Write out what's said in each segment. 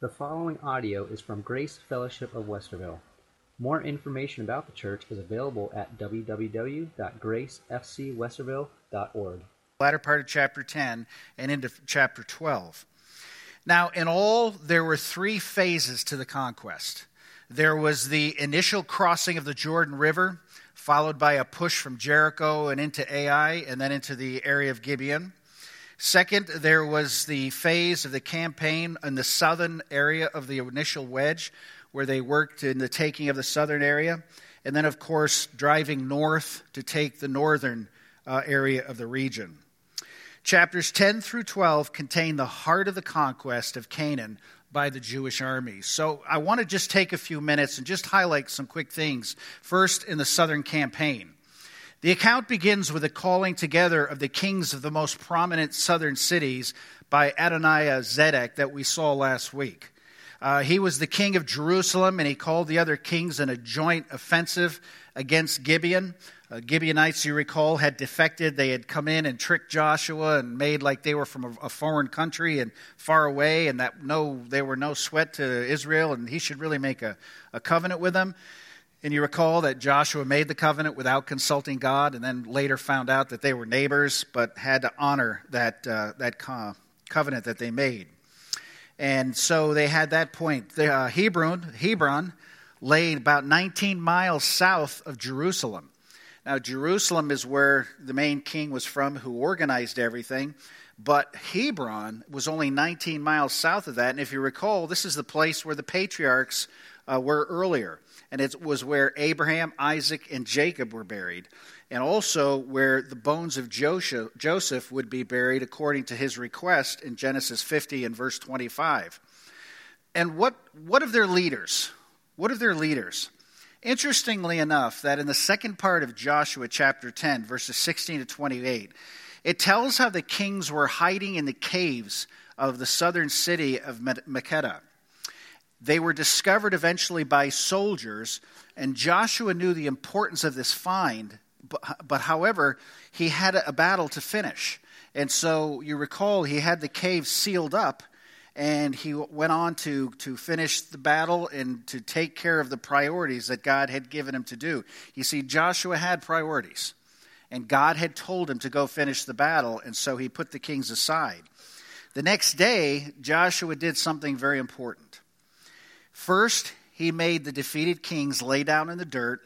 The following audio is from Grace Fellowship of Westerville. More information about the church is available at www.gracefcwesterville.org. latter part of chapter 10 and into chapter 12. Now, in all, there were three phases to the conquest. There was the initial crossing of the Jordan River, followed by a push from Jericho and into Ai, and then into the area of Gibeon. Second, there was the phase of the campaign in the southern area of the initial wedge, where they worked in the taking of the southern area. And then, of course, driving north to take the northern uh, area of the region. Chapters 10 through 12 contain the heart of the conquest of Canaan by the Jewish army. So I want to just take a few minutes and just highlight some quick things. First, in the southern campaign. The account begins with a calling together of the kings of the most prominent southern cities by Adonizedek that we saw last week. Uh, he was the king of Jerusalem, and he called the other kings in a joint offensive against Gibeon. Uh, Gibeonites, you recall, had defected. They had come in and tricked Joshua and made like they were from a, a foreign country and far away, and that no, they were no sweat to Israel, and he should really make a, a covenant with them. And you recall that Joshua made the covenant without consulting God, and then later found out that they were neighbors, but had to honor that, uh, that co- covenant that they made. And so they had that point. The, uh, Hebron, Hebron lay about 19 miles south of Jerusalem. Now, Jerusalem is where the main king was from who organized everything, but Hebron was only 19 miles south of that. And if you recall, this is the place where the patriarchs uh, were earlier and it was where Abraham, Isaac, and Jacob were buried, and also where the bones of Joseph would be buried according to his request in Genesis 50 and verse 25. And what, what of their leaders? What of their leaders? Interestingly enough, that in the second part of Joshua chapter 10, verses 16 to 28, it tells how the kings were hiding in the caves of the southern city of Makkedah. They were discovered eventually by soldiers, and Joshua knew the importance of this find, but, but however, he had a battle to finish. And so you recall he had the cave sealed up, and he went on to, to finish the battle and to take care of the priorities that God had given him to do. You see, Joshua had priorities, and God had told him to go finish the battle, and so he put the kings aside. The next day, Joshua did something very important. First, he made the defeated kings lay down in the dirt,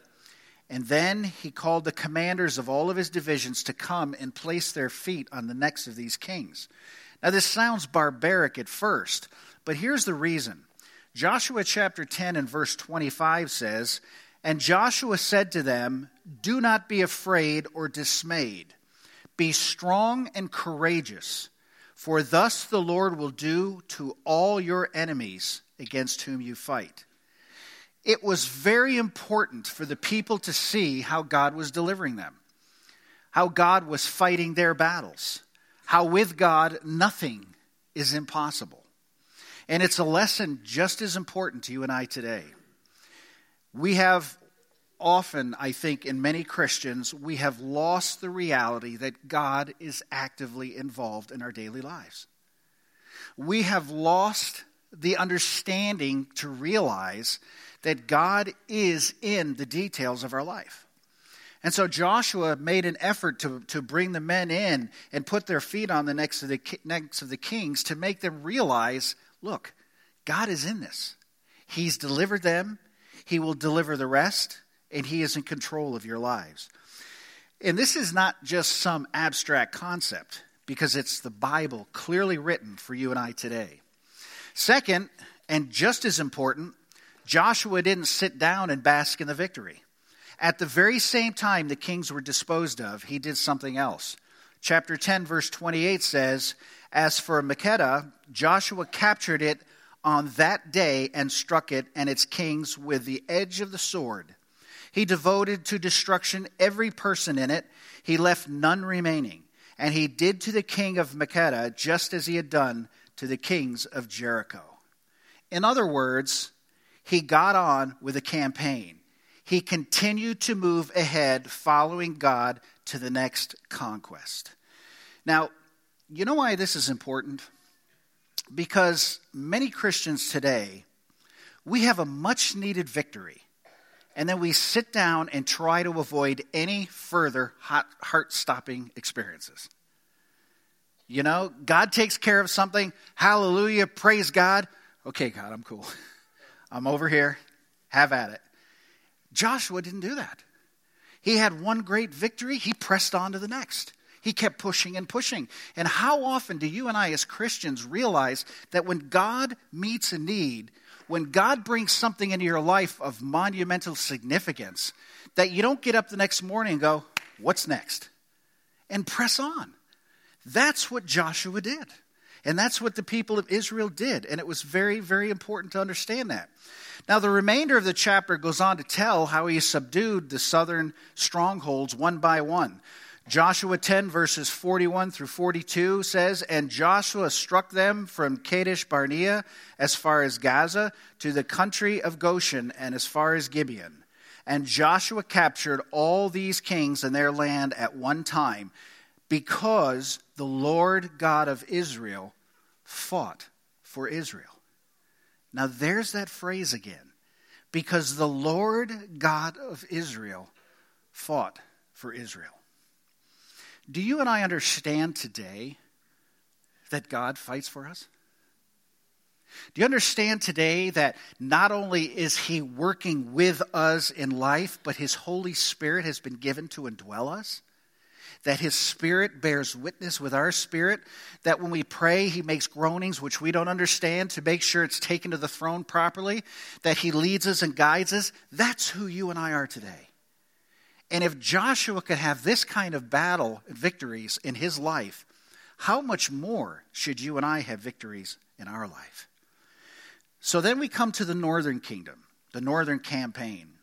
and then he called the commanders of all of his divisions to come and place their feet on the necks of these kings. Now, this sounds barbaric at first, but here's the reason. Joshua chapter 10 and verse 25 says, And Joshua said to them, Do not be afraid or dismayed. Be strong and courageous, for thus the Lord will do to all your enemies against whom you fight. It was very important for the people to see how God was delivering them, how God was fighting their battles, how with God nothing is impossible. And it's a lesson just as important to you and I today. We have often, I think, in many Christians, we have lost the reality that God is actively involved in our daily lives. We have lost the understanding to realize that God is in the details of our life. And so Joshua made an effort to, to bring the men in and put their feet on the necks of the, necks of the kings to make them realize look, God is in this. He's delivered them, He will deliver the rest, and He is in control of your lives. And this is not just some abstract concept, because it's the Bible clearly written for you and I today. Second, and just as important, Joshua didn't sit down and bask in the victory. At the very same time the kings were disposed of, he did something else. Chapter 10, verse 28 says, As for Makkedah, Joshua captured it on that day and struck it and its kings with the edge of the sword. He devoted to destruction every person in it, he left none remaining. And he did to the king of Makkedah just as he had done to the kings of Jericho. In other words, he got on with a campaign. He continued to move ahead, following God to the next conquest. Now, you know why this is important? because many Christians today, we have a much needed victory, and then we sit down and try to avoid any further heart stopping experiences. You know, God takes care of something. Hallelujah. Praise God. Okay, God, I'm cool. I'm over here. Have at it. Joshua didn't do that. He had one great victory, he pressed on to the next. He kept pushing and pushing. And how often do you and I, as Christians, realize that when God meets a need, when God brings something into your life of monumental significance, that you don't get up the next morning and go, What's next? And press on. That's what Joshua did. And that's what the people of Israel did. And it was very, very important to understand that. Now, the remainder of the chapter goes on to tell how he subdued the southern strongholds one by one. Joshua 10, verses 41 through 42 says, And Joshua struck them from Kadesh Barnea as far as Gaza to the country of Goshen and as far as Gibeon. And Joshua captured all these kings and their land at one time because the Lord God of Israel fought for Israel. Now there's that phrase again. Because the Lord God of Israel fought for Israel. Do you and I understand today that God fights for us? Do you understand today that not only is He working with us in life, but His Holy Spirit has been given to indwell us? That his spirit bears witness with our spirit, that when we pray, he makes groanings which we don't understand to make sure it's taken to the throne properly, that he leads us and guides us. That's who you and I are today. And if Joshua could have this kind of battle and victories in his life, how much more should you and I have victories in our life? So then we come to the northern kingdom, the northern campaign.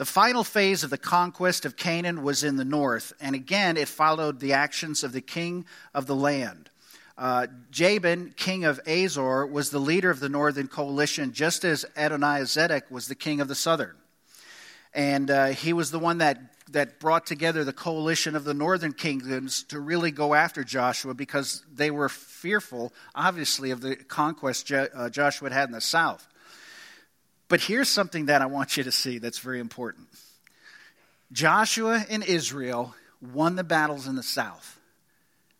The final phase of the conquest of Canaan was in the north, and again it followed the actions of the king of the land. Uh, Jabin, king of Hazor, was the leader of the northern coalition, just as Adonizedek was the king of the southern. And uh, he was the one that, that brought together the coalition of the northern kingdoms to really go after Joshua because they were fearful, obviously, of the conquest uh, Joshua had had in the south. But here's something that I want you to see that's very important Joshua and Israel won the battles in the south,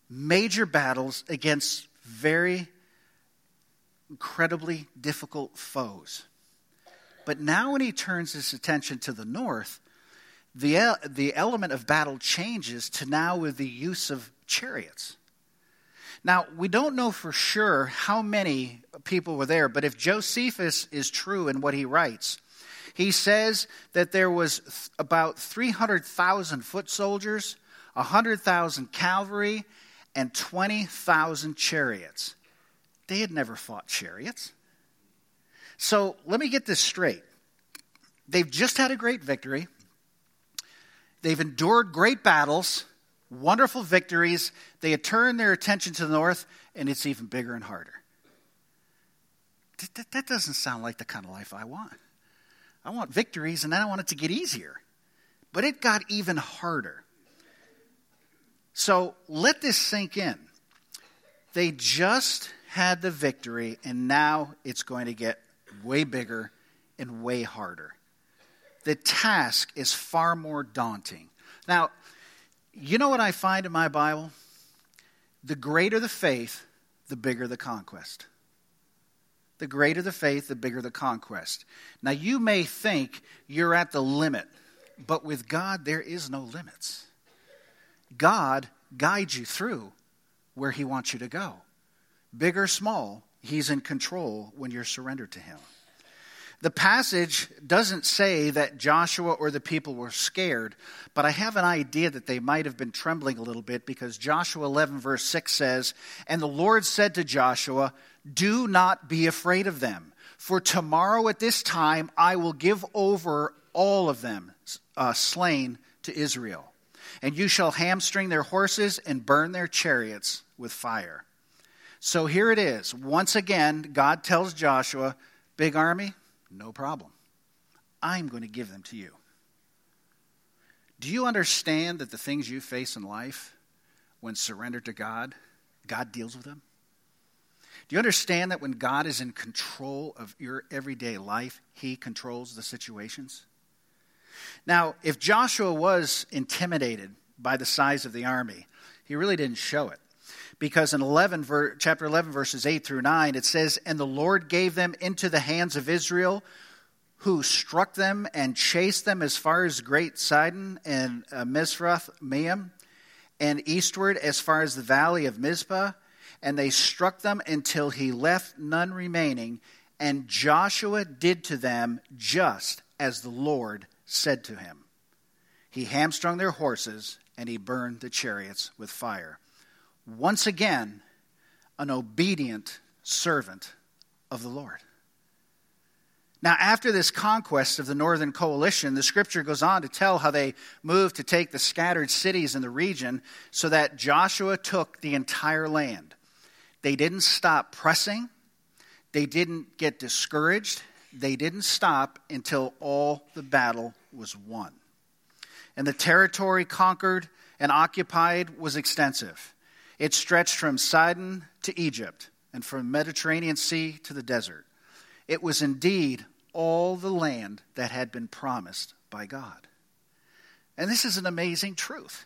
major battles against very incredibly difficult foes. But now, when he turns his attention to the north, the, the element of battle changes to now with the use of chariots. Now, we don't know for sure how many people were there, but if Josephus is true in what he writes, he says that there was about 300,000 foot soldiers, 100,000 cavalry, and 20,000 chariots. They had never fought chariots. So let me get this straight. They've just had a great victory. They've endured great battles wonderful victories. They had turned their attention to the north, and it's even bigger and harder. That, that doesn't sound like the kind of life I want. I want victories, and then I want it to get easier. But it got even harder. So let this sink in. They just had the victory, and now it's going to get way bigger and way harder. The task is far more daunting. Now, you know what I find in my Bible? The greater the faith, the bigger the conquest. The greater the faith, the bigger the conquest. Now, you may think you're at the limit, but with God, there is no limits. God guides you through where He wants you to go. Big or small, He's in control when you're surrendered to Him. The passage doesn't say that Joshua or the people were scared, but I have an idea that they might have been trembling a little bit because Joshua 11, verse 6 says, And the Lord said to Joshua, Do not be afraid of them, for tomorrow at this time I will give over all of them uh, slain to Israel. And you shall hamstring their horses and burn their chariots with fire. So here it is. Once again, God tells Joshua, Big army, no problem. I'm going to give them to you. Do you understand that the things you face in life, when surrendered to God, God deals with them? Do you understand that when God is in control of your everyday life, he controls the situations? Now, if Joshua was intimidated by the size of the army, he really didn't show it. Because in 11, chapter 11, verses 8 through 9, it says, And the Lord gave them into the hands of Israel, who struck them and chased them as far as Great Sidon and uh, Misrath Maim, and eastward as far as the valley of Mizpah. And they struck them until he left none remaining. And Joshua did to them just as the Lord said to him. He hamstrung their horses, and he burned the chariots with fire. Once again, an obedient servant of the Lord. Now, after this conquest of the northern coalition, the scripture goes on to tell how they moved to take the scattered cities in the region so that Joshua took the entire land. They didn't stop pressing, they didn't get discouraged, they didn't stop until all the battle was won. And the territory conquered and occupied was extensive. It stretched from Sidon to Egypt and from the Mediterranean Sea to the desert. It was indeed all the land that had been promised by God. And this is an amazing truth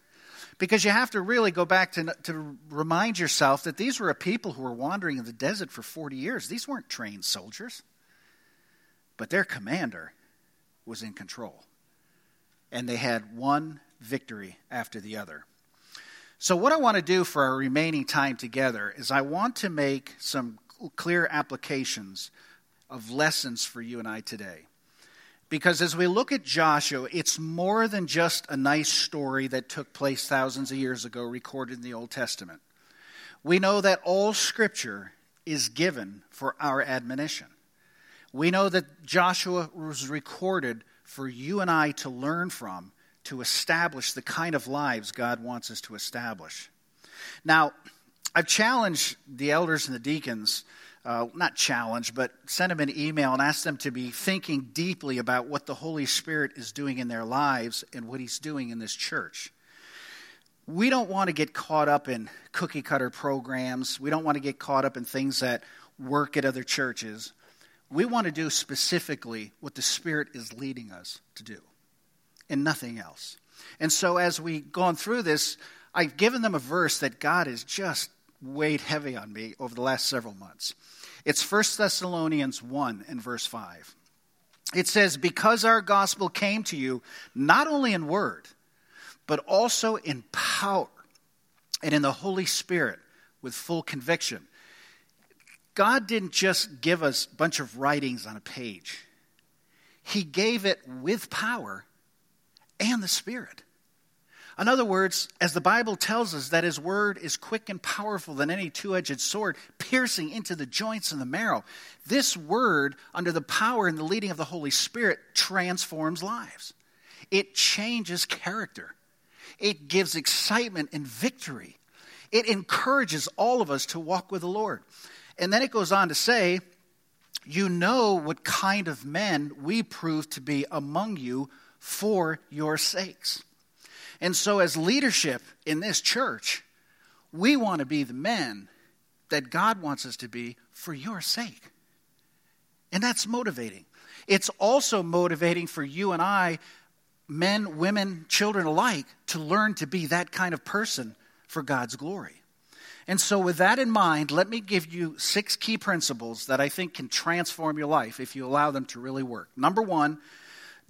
because you have to really go back to, to remind yourself that these were a people who were wandering in the desert for 40 years. These weren't trained soldiers, but their commander was in control and they had one victory after the other. So, what I want to do for our remaining time together is I want to make some clear applications of lessons for you and I today. Because as we look at Joshua, it's more than just a nice story that took place thousands of years ago, recorded in the Old Testament. We know that all Scripture is given for our admonition. We know that Joshua was recorded for you and I to learn from to establish the kind of lives God wants us to establish. Now, I've challenged the elders and the deacons, uh, not challenged, but sent them an email and asked them to be thinking deeply about what the Holy Spirit is doing in their lives and what He's doing in this church. We don't want to get caught up in cookie cutter programs. We don't want to get caught up in things that work at other churches. We want to do specifically what the Spirit is leading us to do and nothing else. And so, as we've gone through this, I've given them a verse that God has just weighed heavy on me over the last several months. It's 1 Thessalonians 1 and verse 5. It says, Because our gospel came to you not only in word, but also in power and in the Holy Spirit with full conviction. God didn't just give us a bunch of writings on a page, He gave it with power and the Spirit. In other words, as the Bible tells us that His Word is quick and powerful than any two edged sword, piercing into the joints and the marrow, this Word, under the power and the leading of the Holy Spirit, transforms lives. It changes character, it gives excitement and victory. It encourages all of us to walk with the Lord. And then it goes on to say, You know what kind of men we prove to be among you for your sakes. And so, as leadership in this church, we want to be the men that God wants us to be for your sake. And that's motivating. It's also motivating for you and I, men, women, children alike, to learn to be that kind of person for God's glory. And so, with that in mind, let me give you six key principles that I think can transform your life if you allow them to really work. Number one,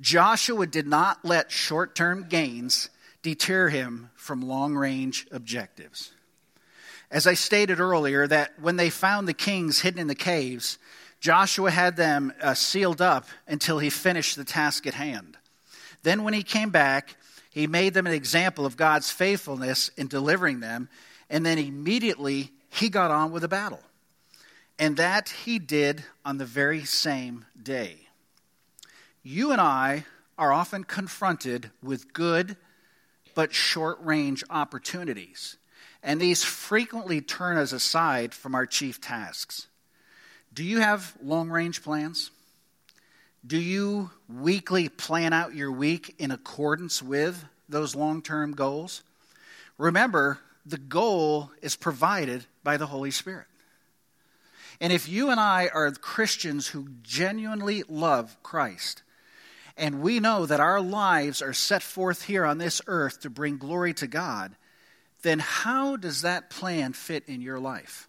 Joshua did not let short term gains deter him from long range objectives. As I stated earlier, that when they found the kings hidden in the caves, Joshua had them uh, sealed up until he finished the task at hand. Then, when he came back, he made them an example of God's faithfulness in delivering them and then immediately he got on with the battle. And that he did on the very same day. You and I are often confronted with good but short range opportunities, and these frequently turn us aside from our chief tasks. Do you have long range plans? Do you weekly plan out your week in accordance with those long term goals? Remember, the goal is provided by the Holy Spirit. And if you and I are Christians who genuinely love Christ, and we know that our lives are set forth here on this earth to bring glory to God, then how does that plan fit in your life?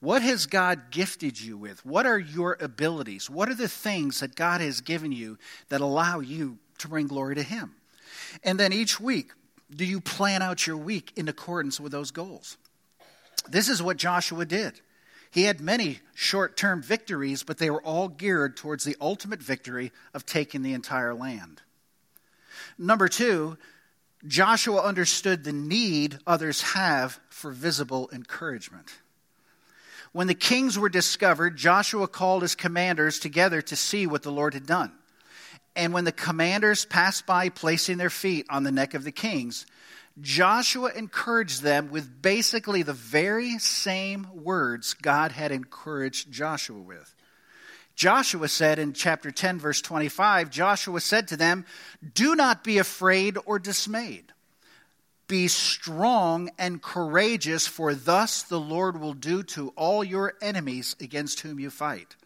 What has God gifted you with? What are your abilities? What are the things that God has given you that allow you to bring glory to Him? And then each week, do you plan out your week in accordance with those goals? This is what Joshua did. He had many short term victories, but they were all geared towards the ultimate victory of taking the entire land. Number two, Joshua understood the need others have for visible encouragement. When the kings were discovered, Joshua called his commanders together to see what the Lord had done. And when the commanders passed by, placing their feet on the neck of the kings, Joshua encouraged them with basically the very same words God had encouraged Joshua with. Joshua said in chapter 10, verse 25, Joshua said to them, Do not be afraid or dismayed. Be strong and courageous, for thus the Lord will do to all your enemies against whom you fight.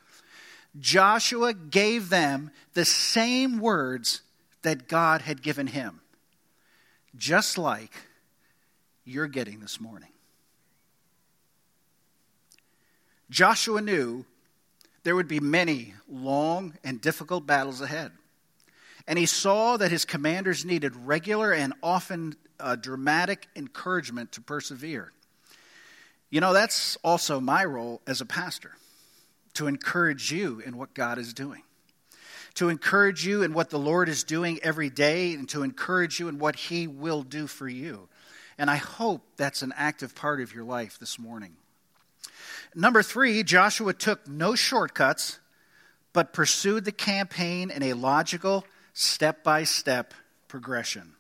Joshua gave them the same words that God had given him, just like you're getting this morning. Joshua knew there would be many long and difficult battles ahead. And he saw that his commanders needed regular and often uh, dramatic encouragement to persevere. You know, that's also my role as a pastor to encourage you in what God is doing, to encourage you in what the Lord is doing every day, and to encourage you in what He will do for you. And I hope that's an active part of your life this morning. Number three, Joshua took no shortcuts, but pursued the campaign in a logical, step by step progression.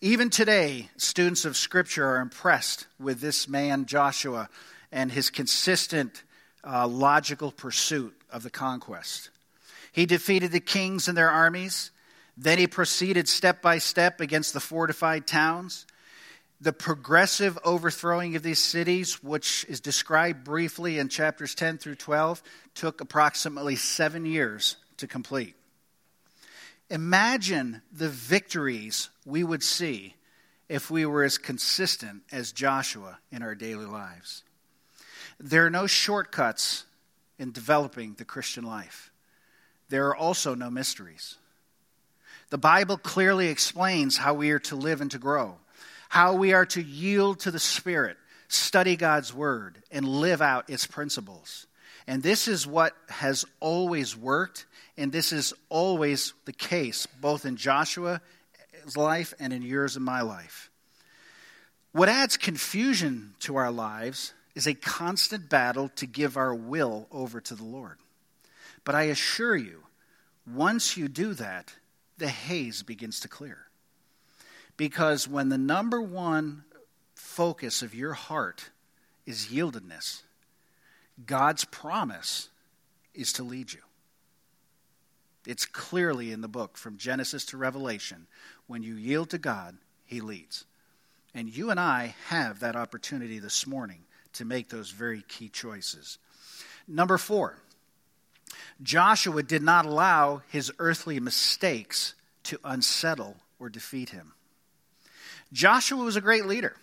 Even today, students of Scripture are impressed with this man, Joshua, and his consistent, uh, logical pursuit of the conquest. He defeated the kings and their armies. Then he proceeded step by step against the fortified towns. The progressive overthrowing of these cities, which is described briefly in chapters 10 through 12, took approximately seven years to complete. Imagine the victories we would see if we were as consistent as Joshua in our daily lives. There are no shortcuts in developing the Christian life, there are also no mysteries. The Bible clearly explains how we are to live and to grow, how we are to yield to the Spirit, study God's Word, and live out its principles. And this is what has always worked and this is always the case, both in Joshua's life and in yours and my life. What adds confusion to our lives is a constant battle to give our will over to the Lord. But I assure you, once you do that, the haze begins to clear. Because when the number one focus of your heart is yieldedness, God's promise is to lead you. It's clearly in the book from Genesis to Revelation. When you yield to God, He leads. And you and I have that opportunity this morning to make those very key choices. Number four, Joshua did not allow his earthly mistakes to unsettle or defeat him. Joshua was a great leader,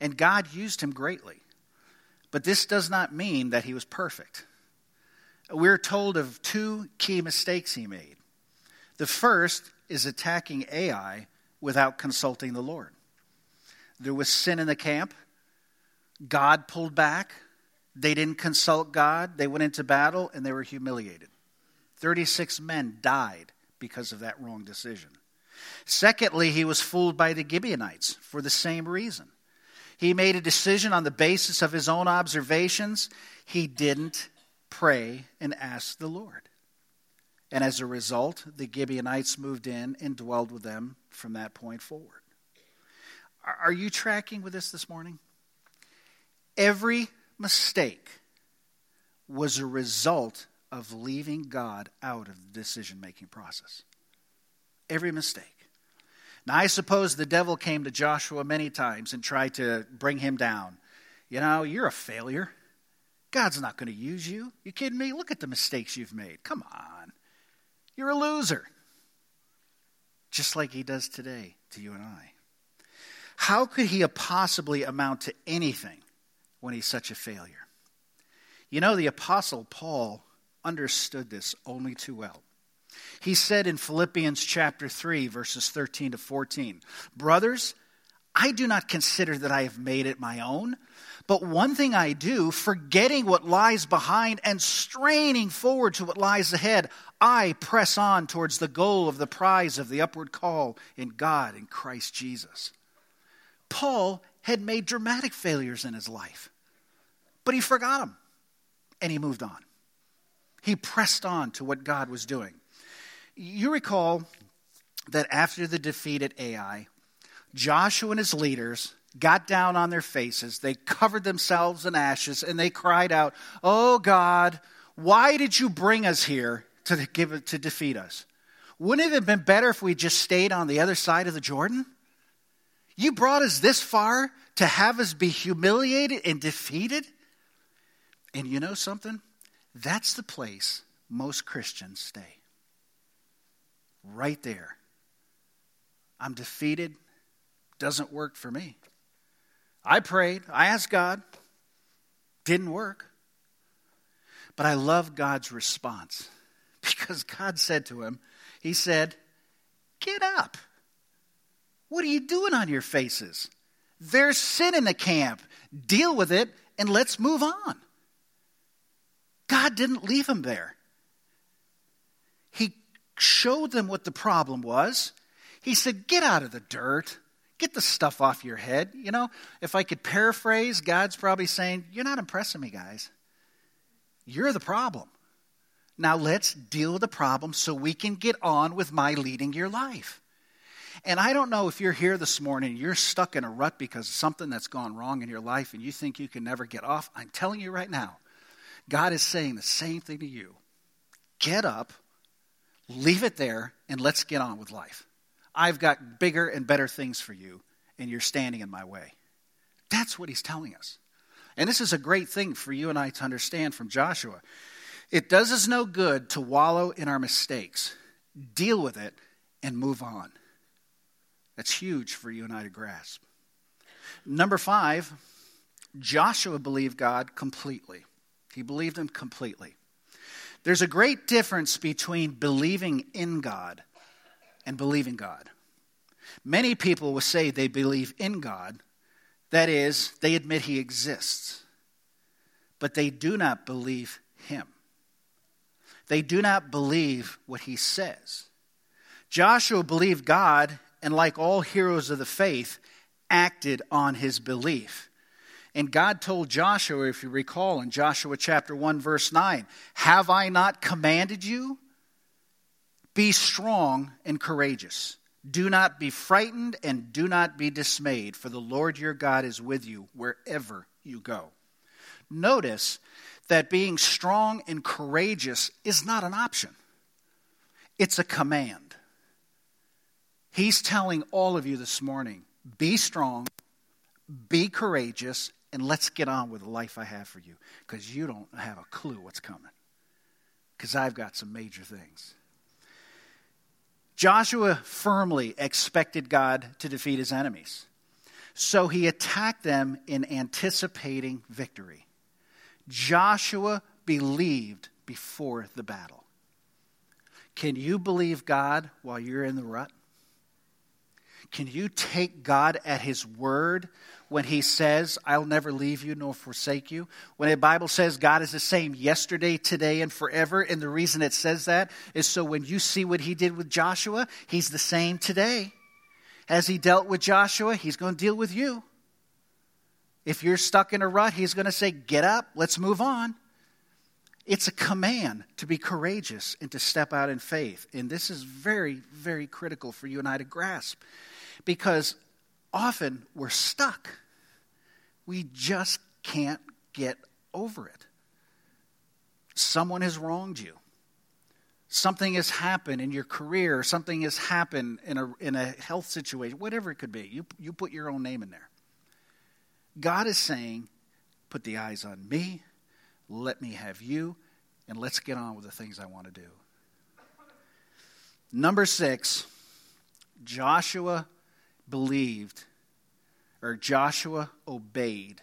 and God used him greatly. But this does not mean that he was perfect we're told of two key mistakes he made. The first is attacking Ai without consulting the Lord. There was sin in the camp. God pulled back. They didn't consult God. They went into battle and they were humiliated. 36 men died because of that wrong decision. Secondly, he was fooled by the Gibeonites for the same reason. He made a decision on the basis of his own observations. He didn't pray and ask the Lord. And as a result, the Gibeonites moved in and dwelled with them from that point forward. Are you tracking with this this morning? Every mistake was a result of leaving God out of the decision making process. Every mistake. Now, I suppose the devil came to Joshua many times and tried to bring him down. You know, you're a failure. God's not going to use you. You kidding me? Look at the mistakes you've made. Come on. You're a loser. Just like he does today to you and I. How could he possibly amount to anything when he's such a failure? You know, the Apostle Paul understood this only too well. He said in Philippians chapter 3, verses 13 to 14, Brothers, I do not consider that I have made it my own, but one thing I do, forgetting what lies behind and straining forward to what lies ahead, I press on towards the goal of the prize of the upward call in God in Christ Jesus. Paul had made dramatic failures in his life, but he forgot them and he moved on. He pressed on to what God was doing. You recall that after the defeat at Ai, Joshua and his leaders got down on their faces, they covered themselves in ashes, and they cried out, Oh God, why did you bring us here to, give, to defeat us? Wouldn't it have been better if we just stayed on the other side of the Jordan? You brought us this far to have us be humiliated and defeated? And you know something? That's the place most Christians stay. Right there. I'm defeated. Doesn't work for me. I prayed, I asked God, didn't work. But I love God's response because God said to him, He said, Get up. What are you doing on your faces? There's sin in the camp. Deal with it and let's move on. God didn't leave him there. He showed them what the problem was. He said, Get out of the dirt. Get the stuff off your head. You know, if I could paraphrase, God's probably saying, You're not impressing me, guys. You're the problem. Now let's deal with the problem so we can get on with my leading your life. And I don't know if you're here this morning, you're stuck in a rut because of something that's gone wrong in your life and you think you can never get off. I'm telling you right now, God is saying the same thing to you. Get up, leave it there, and let's get on with life. I've got bigger and better things for you, and you're standing in my way. That's what he's telling us. And this is a great thing for you and I to understand from Joshua. It does us no good to wallow in our mistakes, deal with it, and move on. That's huge for you and I to grasp. Number five, Joshua believed God completely. He believed him completely. There's a great difference between believing in God and believing God. Many people will say they believe in God, that is, they admit He exists, but they do not believe Him. They do not believe what He says. Joshua believed God, and like all heroes of the faith, acted on his belief. And God told Joshua, if you recall, in Joshua chapter 1, verse 9, Have I not commanded you? Be strong and courageous. Do not be frightened and do not be dismayed, for the Lord your God is with you wherever you go. Notice that being strong and courageous is not an option, it's a command. He's telling all of you this morning be strong, be courageous, and let's get on with the life I have for you because you don't have a clue what's coming. Because I've got some major things. Joshua firmly expected God to defeat his enemies. So he attacked them in anticipating victory. Joshua believed before the battle. Can you believe God while you're in the rut? Can you take God at his word when he says, I'll never leave you nor forsake you. When the Bible says God is the same yesterday, today, and forever, and the reason it says that is so when you see what he did with Joshua, he's the same today. As he dealt with Joshua, he's going to deal with you. If you're stuck in a rut, he's going to say, Get up, let's move on. It's a command to be courageous and to step out in faith. And this is very, very critical for you and I to grasp because often we're stuck. We just can't get over it. Someone has wronged you. Something has happened in your career, something has happened in a, in a health situation, whatever it could be. You, you put your own name in there. God is saying, put the eyes on me, let me have you, and let's get on with the things I want to do. Number six, Joshua believed, or Joshua obeyed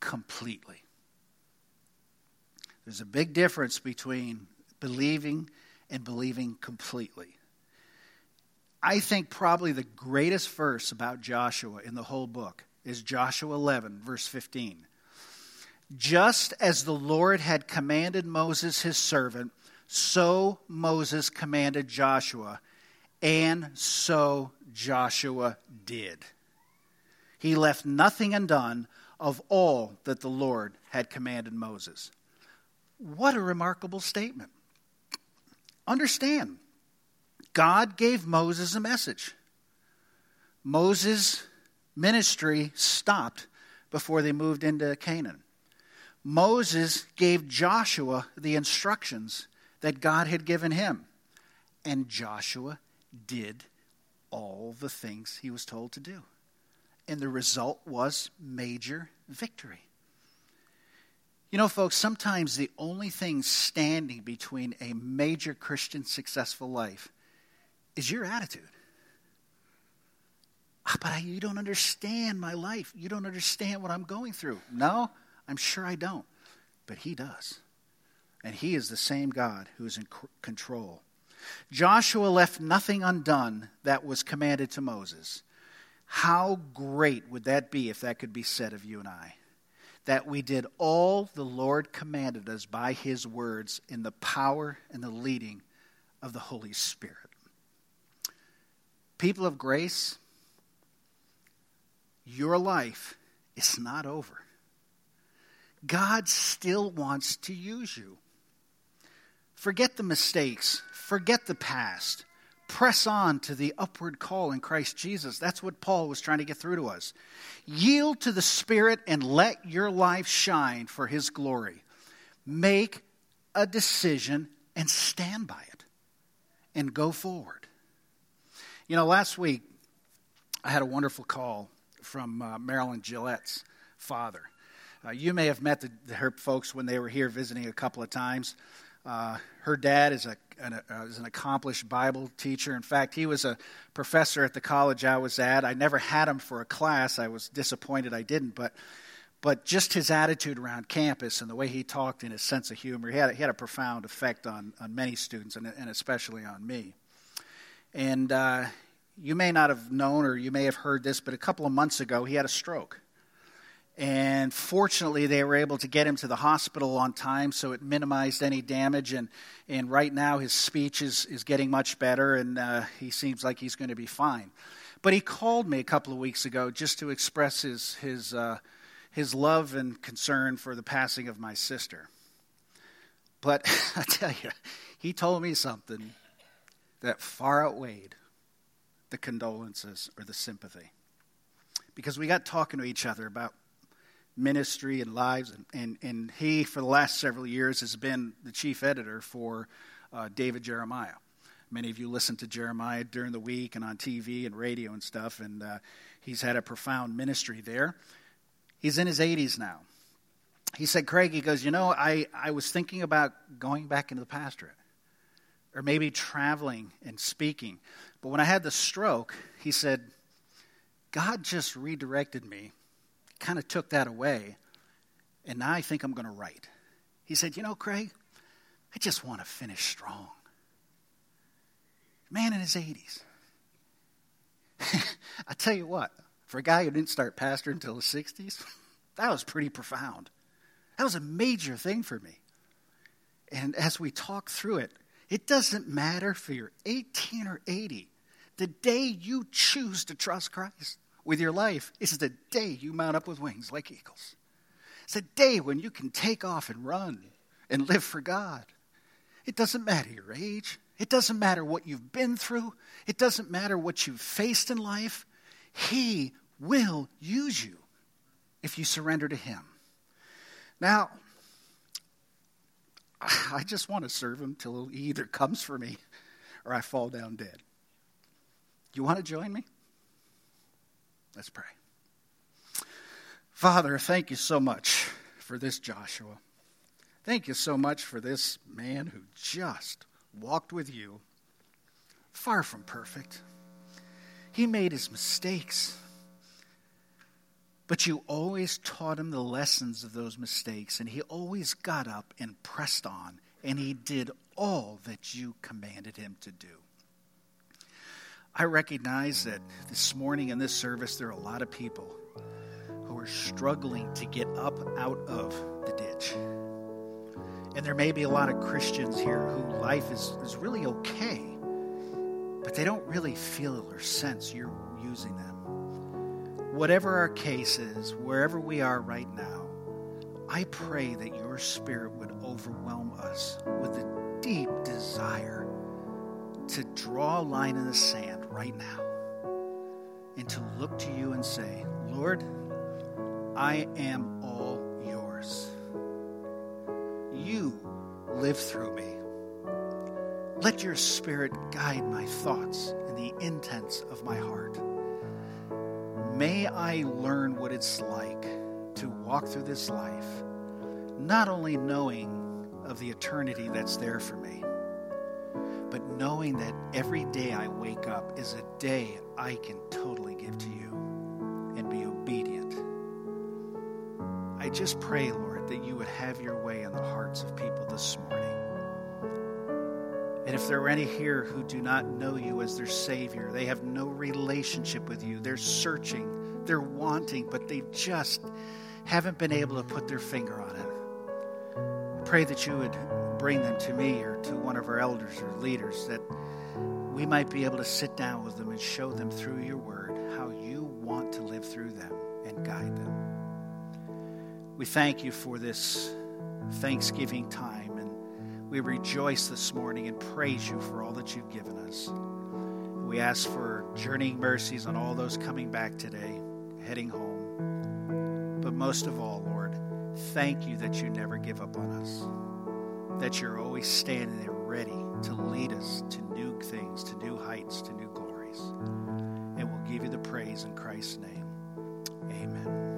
completely. There's a big difference between believing and believing completely. I think probably the greatest verse about Joshua in the whole book is Joshua 11, verse 15. Just as the Lord had commanded Moses his servant, so Moses commanded Joshua, and so Joshua did. He left nothing undone of all that the Lord had commanded Moses. What a remarkable statement. Understand, God gave Moses a message. Moses' ministry stopped before they moved into Canaan. Moses gave Joshua the instructions that God had given him, and Joshua did all the things he was told to do. And the result was major victory. You know, folks, sometimes the only thing standing between a major Christian successful life is your attitude. Ah, but I, you don't understand my life. You don't understand what I'm going through. No, I'm sure I don't. But He does. And He is the same God who is in control. Joshua left nothing undone that was commanded to Moses. How great would that be if that could be said of you and I? That we did all the Lord commanded us by His words in the power and the leading of the Holy Spirit. People of grace, your life is not over. God still wants to use you. Forget the mistakes, forget the past. Press on to the upward call in Christ Jesus. That's what Paul was trying to get through to us. Yield to the Spirit and let your life shine for His glory. Make a decision and stand by it and go forward. You know, last week I had a wonderful call from uh, Marilyn Gillette's father. Uh, you may have met the, her folks when they were here visiting a couple of times. Uh, her dad is, a, an, uh, is an accomplished Bible teacher. In fact, he was a professor at the college I was at. I never had him for a class. I was disappointed I didn't, but but just his attitude around campus and the way he talked and his sense of humor, he had, he had a profound effect on, on many students and, and especially on me. And uh, you may not have known or you may have heard this, but a couple of months ago, he had a stroke. And fortunately, they were able to get him to the hospital on time, so it minimized any damage. And, and right now, his speech is, is getting much better, and uh, he seems like he's going to be fine. But he called me a couple of weeks ago just to express his, his, uh, his love and concern for the passing of my sister. But I tell you, he told me something that far outweighed the condolences or the sympathy. Because we got talking to each other about ministry and lives, and, and, and he, for the last several years, has been the chief editor for uh, David Jeremiah. Many of you listen to Jeremiah during the week and on TV and radio and stuff, and uh, he's had a profound ministry there. He's in his 80s now. He said, Craig, he goes, You know, I, I was thinking about going back into the pastorate or maybe traveling and speaking. But when I had the stroke, he said, God just redirected me, kind of took that away, and now I think I'm going to write. He said, You know, Craig, I just want to finish strong. Man in his 80s. I tell you what, for a guy who didn't start pastoring until his 60s, that was pretty profound. That was a major thing for me. And as we talk through it, it doesn't matter if you're 18 or 80. The day you choose to trust Christ with your life is the day you mount up with wings like eagles. It's the day when you can take off and run and live for God. It doesn't matter your age. It doesn't matter what you've been through. It doesn't matter what you've faced in life. He will use you if you surrender to Him. Now, I just want to serve him till he either comes for me or I fall down dead. You want to join me? Let's pray. Father, thank you so much for this Joshua. Thank you so much for this man who just walked with you, far from perfect. He made his mistakes. But you always taught him the lessons of those mistakes, and he always got up and pressed on, and he did all that you commanded him to do. I recognize that this morning in this service, there are a lot of people who are struggling to get up out of the ditch. And there may be a lot of Christians here who life is, is really okay, but they don't really feel or sense you're using them. Whatever our case is, wherever we are right now, I pray that your spirit would overwhelm us with a deep desire to draw a line in the sand right now and to look to you and say, Lord, I am all yours. You live through me. Let your spirit guide my thoughts and the intents of my heart. May I learn what it's like to walk through this life, not only knowing of the eternity that's there for me, but knowing that every day I wake up is a day I can totally give to you and be obedient. I just pray, Lord, that you would have your way in the hearts of people this morning. And if there are any here who do not know you as their Savior, they have no relationship with you, they're searching, they're wanting, but they just haven't been able to put their finger on it. Pray that you would bring them to me or to one of our elders or leaders that we might be able to sit down with them and show them through your word how you want to live through them and guide them. We thank you for this Thanksgiving time and we rejoice this morning and praise you for all that you've given us. We ask for journeying mercies on all those coming back today, heading home. But most of all, Lord, thank you that you never give up on us that you're always standing there ready to lead us to new things, to new heights, to new glories. And we'll give you the praise in Christ's name. Amen.